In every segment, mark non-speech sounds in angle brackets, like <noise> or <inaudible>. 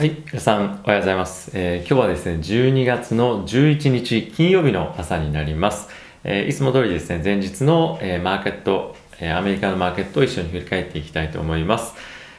はい、皆さんおはようございます。えー今日はですね、12月の11日金曜日の朝になります。えーいつも通りですね、前日の、えーマーケット、えアメリカのマーケットを一緒に振り返っていきたいと思います。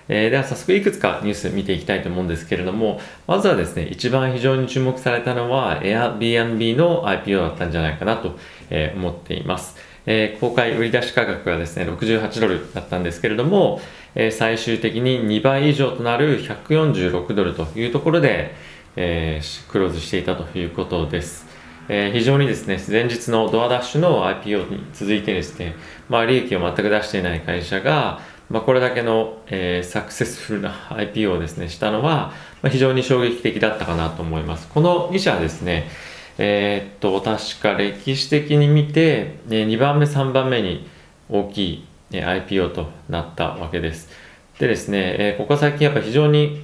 えでは早速いくつかニュース見ていきたいと思うんですけれども、まずはですね、一番非常に注目されたのは Airbnb の IPO だったんじゃないかなと、え思っています。えー公開売り出し価格がですね、68ドルだったんですけれども、えー最終的に2倍以上となる146ドルというところで、えークローズしていたということです。えー非常にですね、前日のドアダッシュの IPO に続いてですね、まあ、利益を全く出していない会社が、まあ、これだけの、えーサクセスフルな IPO をですね、したのは、まあ、非常に衝撃的だったかなと思います。この2社はですね、えーっと、確か歴史的に見て、え2番目、3番目に大きい、え IPO となったわけです。でですね、えここ最近やっぱ非常に、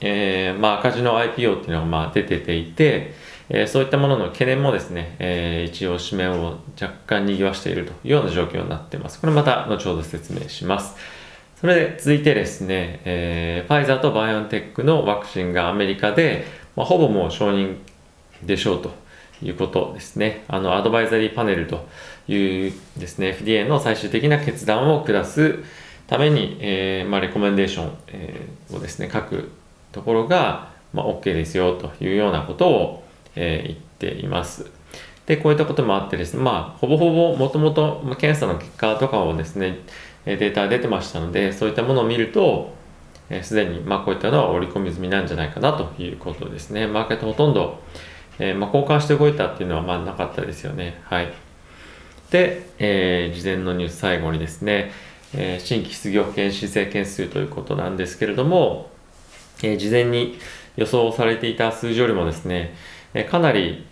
えーまあ、赤字の IPO っていうのがまあ出てていて、えーそういったものの懸念もですね、えー一応紙面を若干賑わしているというような状況になっています。これまた後ほど説明します。それで続いてですね、えーファイザーとバイオンテックのワクチンがアメリカで、まあ、ほぼもう承認でしょうということですね。あの、アドバイザリーパネルというですね、FDA の最終的な決断を下すために、えーまあ、レコメンデーション、えーをですね、書くところが、まあ、OK ですよというようなことを、えー言っています。で、こういったこともあってですね、まあ、ほぼほぼもともとま検査の結果とかをですね、データ出てましたので、そういったものを見ると、えーでに、まあ、こういったのは織り込み済みなんじゃないかなということですね。マーケットほとんど、えーまあ、交換して動いたっていうのはまあなかったですよね。はい。で、えー事前のニュース最後にですね、えー新規失業保険申請件数ということなんですけれども、え事前に予想されていた数字よりもですね、えかなり、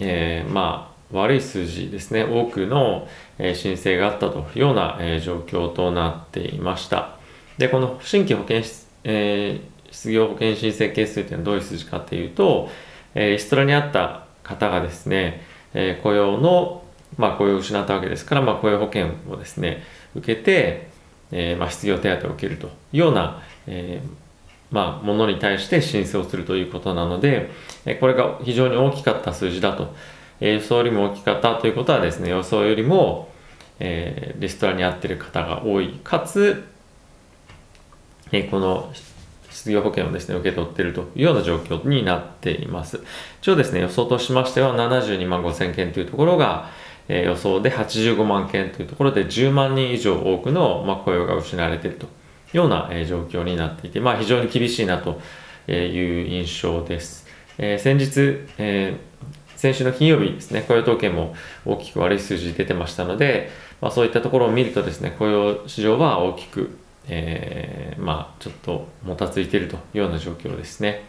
えまあ、悪い数字ですね、多くの、え申請があったというような、え状況となっていました。で、この新規保険、え失業保険申請件数というのはどういう数字かというと、えーリストラにあった方がですね、えー雇用の、まあ、雇用を失ったわけですから、まあ、雇用保険をですね、受けて、えーまあ、失業手当を受けるというような、えまあ、ものに対して申請をするということなので、えこれが非常に大きかった数字だと、え予想よりも大きかったということはですね、予想よりも、えリストラに合っている方が多い、かつ、えこの失業保険をですね、受け取っているというような状況になっています。一応ですね、予想としましては72万5千件というところが、えー予想で85万件というところで10万人以上多くの、まあ、雇用が失われているというような、えー状況になっていて、まあ、非常に厳しいなという印象です。えー先日、え先週の金曜日ですね、雇用統計も大きく悪い数字出てましたので、まあ、そういったところを見るとですね、雇用市場は大きく、えーまあ、ちょっともたついているというような状況ですね。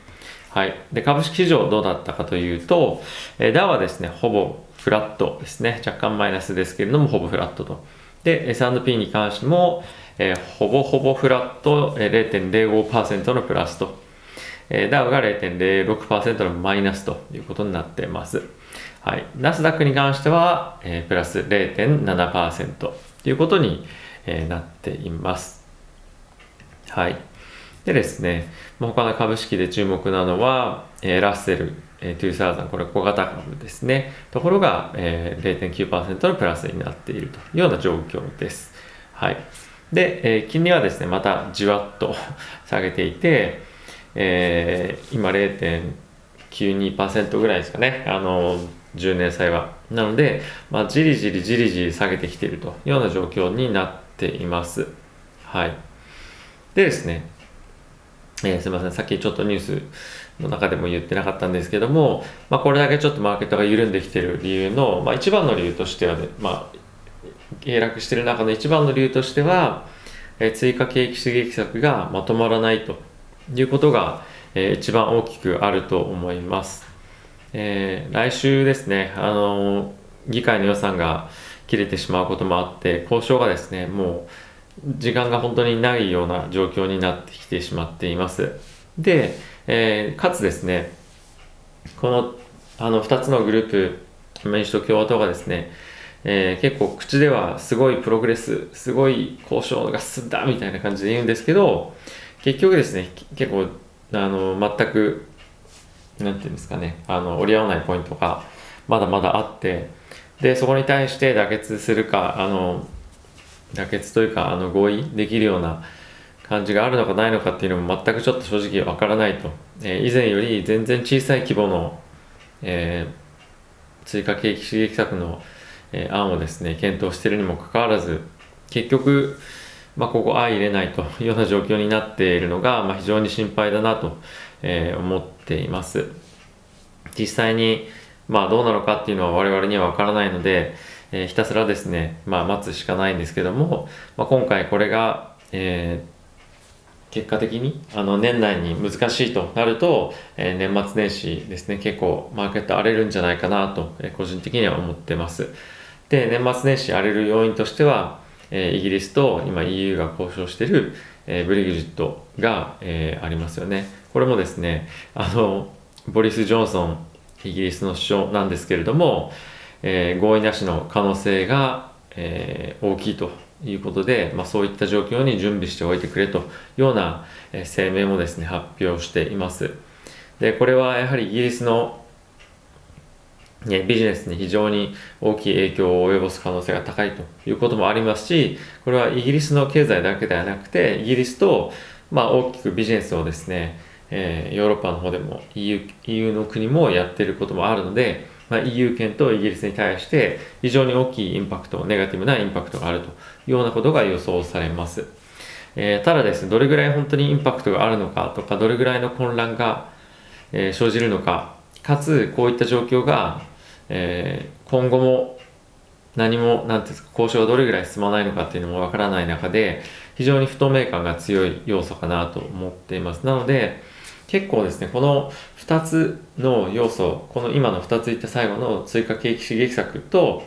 はい。で、株式市場どうだったかというと、えーダウはですね、ほぼフラットですね。若干マイナスですけれども、ほぼフラットと。で、S&P に関しても、えーほぼほぼフラット、えー0.05%のプラスと。えーダウが0.06%のマイナスということになっています。はい。ナスダックに関しては、えープラス0.7%ということに、えーなっています。はい。でですね、他の株式で注目なのは、えーラッセル、えー2000、これ小型株ですね。ところが、えー0.9%のプラスになっているというような状況です。はい。で、えー金利はですね、またじわっと <laughs> 下げていて、えー今0.92%ぐらいですかね。あの、10年債は。なので、まあ、じりじりじりじり下げてきているというような状況になっています。はい。でですね、えーすみません、さっきちょっとニュースの中でも言ってなかったんですけども、まあ、これだけちょっとマーケットが緩んできている理由の、まあ、一番の理由としてはね、まあ、下落している中の一番の理由としては、えー追加景気刺激策がまとまらないということが、えー一番大きくあると思います。えー来週ですね、あの議会の予算が切れてしまうこともあって、交渉がですね、もう時間が本当にないような状況になってきてしまっています。で、えーかつですね、このあの2つのグループ、民主党、共和党がですね、えー結構口ではすごいプログレス、すごい交渉が進んだみたいな感じで言うんですけど、結局ですね、結構あの全くなんていうんですかねあの折り合わないポイントがまだまだあってでそこに対して妥結するかあの妥結というかあの合意できるような感じがあるのかないのかっていうのも全くちょっと正直わからないと、えー、以前より全然小さい規模の、えー、追加景気刺激策の、えー、案をですね検討しているにもかかわらず結局、まあ、ここ相入れないと <laughs> いうような状況になっているのが、まあ、非常に心配だなと、えー、思っています。実際にまあどうなのかっていうのは我々にはわからないので、えー、ひたすらですね、まあ待つしかないんですけども、まあ、今回これが、えー、結果的にあの年内に難しいとなると、えー、年末年始ですね結構マーケット荒れるんじゃないかなと、えー、個人的には思ってます。で年末年始荒れる要因としては、えー、イギリスと今 EU が交渉してる、えー、ブレグジットが、え、ありますよね。これもですねあのボリス・ジョンソンイギリスの首相なんですけれども、えー、合意なしの可能性が、えー、大きいということで、まあ、そういった状況に準備しておいてくれというような、え、声明もですね発表しています。でこれはやはりイギリスのね、ビジネスに非常に大きい影響を及ぼす可能性が高いということもありますし、これはイギリスの経済だけではなくて、イギリスと、まあ、大きくビジネスをですね、えー、ヨーロッパの方でも EU, EU の国もやってることもあるので、まあ、EU 圏とイギリスに対して非常に大きいインパクト、ネガティブなインパクトがあるというようなことが予想されます。えー、ただですね、どれぐらい本当にインパクトがあるのかとか、どれぐらいの混乱が、えー、生じるのか、かつこういった状況が、えー、今後も何も、なんていうんですか、交渉がどれぐらい進まないのかっていうのもわからない中で、非常に不透明感が強い要素かなと思っています。なので、結構ですね、この2つの要素、この今の2つ言った最後の追加景気刺激策と、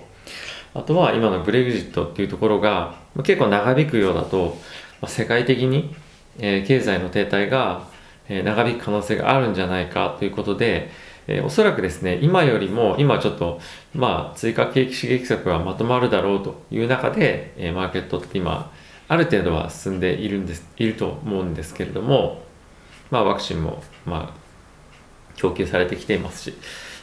あとは今のブレグジットっていうところが結構長引くようだと、世界的に、え経済の停滞が、え長引く可能性があるんじゃないかということで、えおそらくですね、今よりも、今ちょっと、まあ、追加景気刺激策がまとまるだろうという中で、えマーケットって今、ある程度は進んでいるんです、いると思うんですけれども、まあ、ワクチンも、まあ、供給されてきていますし、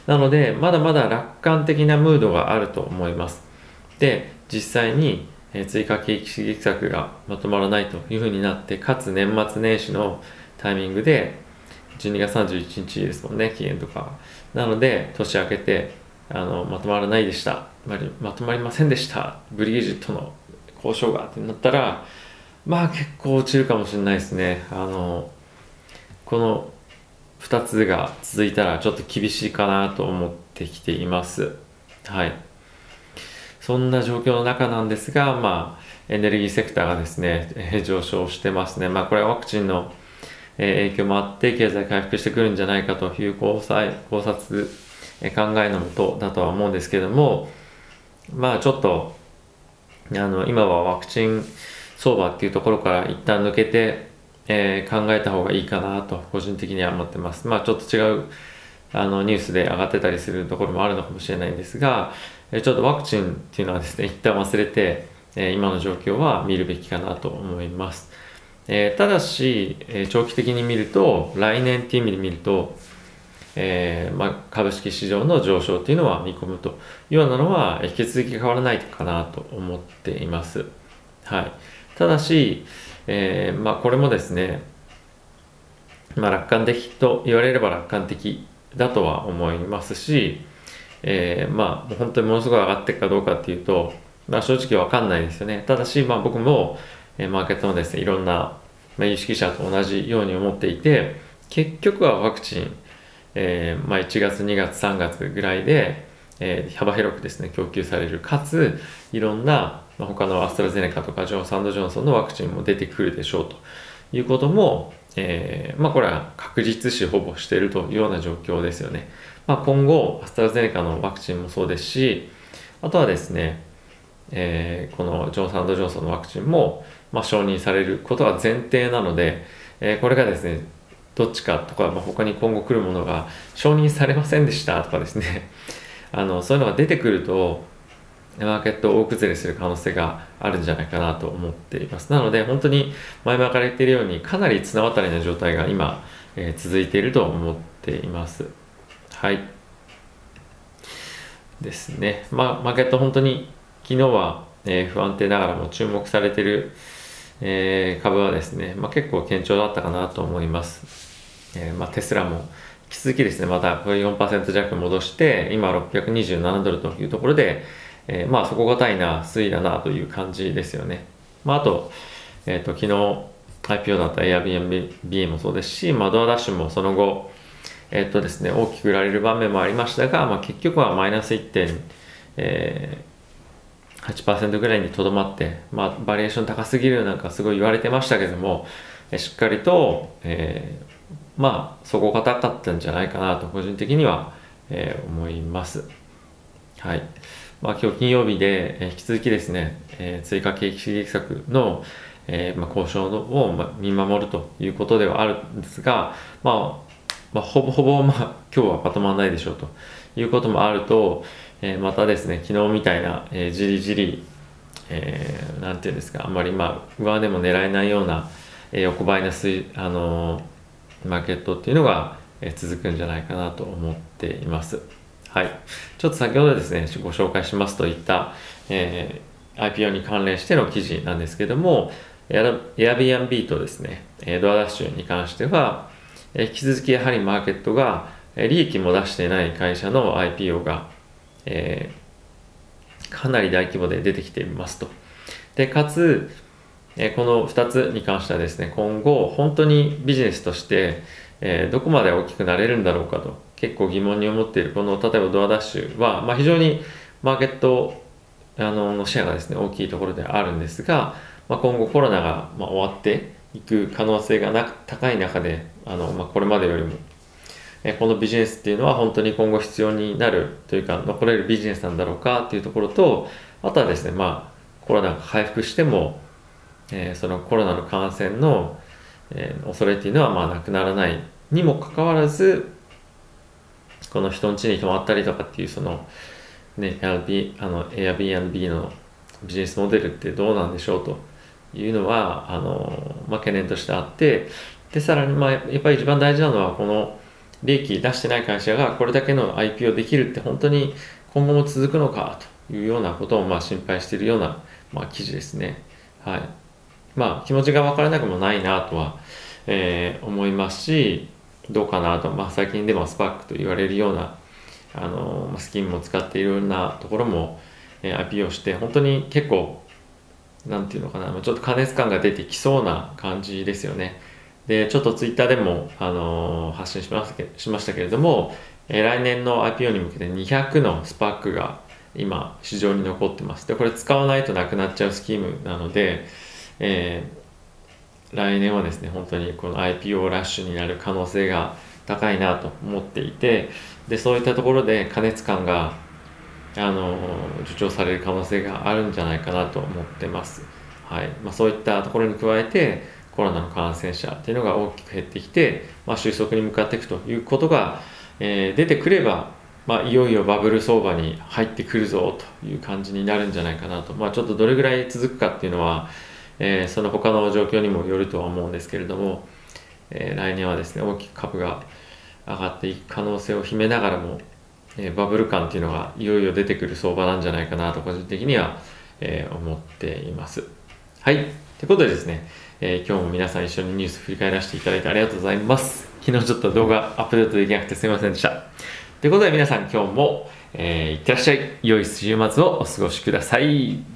なので、まだまだ楽観的なムードがあると思います。で、実際に、え追加景気刺激策がまとまらないというふうになって、かつ年末年始のタイミングで、12月31日ですもんね、期限とか。なので、年明けて、あのまとまらないでした、ままとまりませんでした、ブリギジットの交渉がってなったら、まあ結構落ちるかもしれないですね。あのこの2つが続いたらちょっと厳しいかなと思ってきています。はい。そんな状況の中なんですが、まあ、エネルギーセクターがですね、え <laughs> 上昇してますね。まあ、これはワクチンの、え影響もあって、経済回復してくるんじゃないかという考察、考察え考えのもとだとは思うんですけども、まあ、ちょっと、あの、今はワクチン相場っていうところから一旦抜けて、えー、考えた方がいいかなと個人的には思ってます。まあちょっと違うあのニュースで上がってたりするところもあるのかもしれないんですが、えちょっとワクチンっていうのはですね、一旦忘れて、え今の状況は見るべきかなと思います。えー、ただし、え、長期的に見ると、来年っていう意味で見ると、えー、まあ、株式市場の上昇っていうのは見込むというようなのは引き続き変わらないかなと思っています。はい。ただし、えー、まあ、これもですね、まあ、楽観的と言われれば楽観的だとは思いますし、えー、まあ、本当にものすごい上がっていくかどうかっていうと、まあ、正直わかんないですよね。ただし、まあ、僕も、えマーケットのですね、いろんな、まあ、有識者と同じように思っていて、結局はワクチン、えー、まあ、1月、2月、3月ぐらいで、えー、幅広くですね、供給される。かつ、いろんな、まあ、他のアストラゼネカとかジョン・サンド・ジョンソンのワクチンも出てくるでしょうということも、えー、まあこれは確実視ほぼしているというような状況ですよね。まあ、今後、アストラゼネカのワクチンもそうですし、あとはですね、えー、このジョン・サンド・ジョンソンのワクチンも、ま、承認されることが前提なので、え、これがですね、どっちかとか、まあ、他に今後来るものが承認されませんでしたとかですね、あのそういうのが出てくると、マーケットを大崩れする可能性があるんじゃないかなと思っています。なので、本当に前々から言っているように、かなり綱渡りな状態が今、えー、続いていると思っています。はい。ですね。まあ、マーケット本当に昨日は、えー、不安定ながらも注目されている、えー、株はですね、まあ、結構堅調だったかなと思います。えー、まあ、テスラもき続きですね、また4%弱戻して、今627ドルというところで、えー、まあ底堅いな推移だなという感じですよね。まああと、えっ、ー、と昨日 IPO だった Airbnb もそうですし、まあドアダッシュもその後、えっ、ー、とですね、大きく売られる場面もありましたが、まあ結局はマイナス1.8%、えー、ぐらいにとどまって、まあバリエーション高すぎるなんかすごい言われてましたけども、しっかりと、えー、まあ底堅かったんじゃないかなと個人的には、えー、思います。はい。まあ、今日金曜日で、えー、引き続きですね、えー、追加景気刺激策の、えーまあ、交渉を、まあ、見守るということではあるんですが、まあまあ、ほぼほぼ、まあ、今日はまとまらないでしょうということもあると、えー、またですね、昨日みたいな、えー、じりじり、えー、なんていうんですか、あんまり、まあ、上でも狙えないような、えー、横ばいな水、あのー、マーケットっていうのが、続くんじゃないかなと思っています。はい。ちょっと先ほどですね、ご紹介しますといった、えー、IPO に関連しての記事なんですけども、Airbnb とですね、ドアダッシュに関しては、引き続きやはりマーケットが利益も出していない会社の IPO が、えー、かなり大規模で出てきていますと。で、かつ、この2つに関してはですね、今後、本当にビジネスとして、え、どこまで大きくなれるんだろうかと結構疑問に思っているこの例えばドアダッシュは、まあ、非常にマーケットあのシェアがですね大きいところであるんですが、まあ、今後コロナが、ま、終わっていく可能性がな高い中であの、まあ、これまでよりもこのビジネスっていうのは本当に今後必要になるというか残れるビジネスなんだろうかっていうところとあとはですねまあコロナが回復しても、えー、そのコロナの感染の、えー、恐れっていうのはまあなくならないにもかかわらずこの人ん家に泊まったりとかっていうそのね LB あの Airbnb のビジネスモデルってどうなんでしょうというのはあの、まあ、懸念としてあってでさらにまあやっぱり一番大事なのはこの利益出してない会社がこれだけの IP をできるって本当に今後も続くのかというようなことをまあ心配しているような、まあ、記事ですね。はい。まあ気持ちが分からなくもないなとは、えー、思いますし、どうかなと、まあ、最近でもスパークと言われるようなあのスキンも使っているようなところも、えー、IP をして本当に結構なんていうのかなちょっと加熱感が出てきそうな感じですよね。でちょっとツイッターでも、あのー、発信しますしましたけれども、えー、来年の IPO に向けて200のスパークが今市場に残ってます。でこれ使わないとなくなっちゃうスキームなので、えー来年はですね本当にこの IPO ラッシュになる可能性が高いなと思っていてでそういったところで過熱感があの助長される可能性があるんじゃないかなと思ってます、はい。まあ、そういったところに加えてコロナの感染者っていうのが大きく減ってきて、まあ、収束に向かっていくということが、えー、出てくれば、まあ、いよいよバブル相場に入ってくるぞという感じになるんじゃないかなと、まあ、ちょっとどれぐらい続くかっていうのはえー、その他の状況にもよるとは思うんですけれども、えー、来年はですね大きく株が上がっていく可能性を秘めながらも、えー、バブル感っていうのがいよいよ出てくる相場なんじゃないかなと個人的には、え思っています。はい。ということでですね、え今日も皆さん一緒にニュース振り返らせていただいてありがとうございます。昨日ちょっと動画アップデートできなくてすいませんでした。ということで皆さん今日も、えー、いってらっしゃい。良い週末をお過ごしください。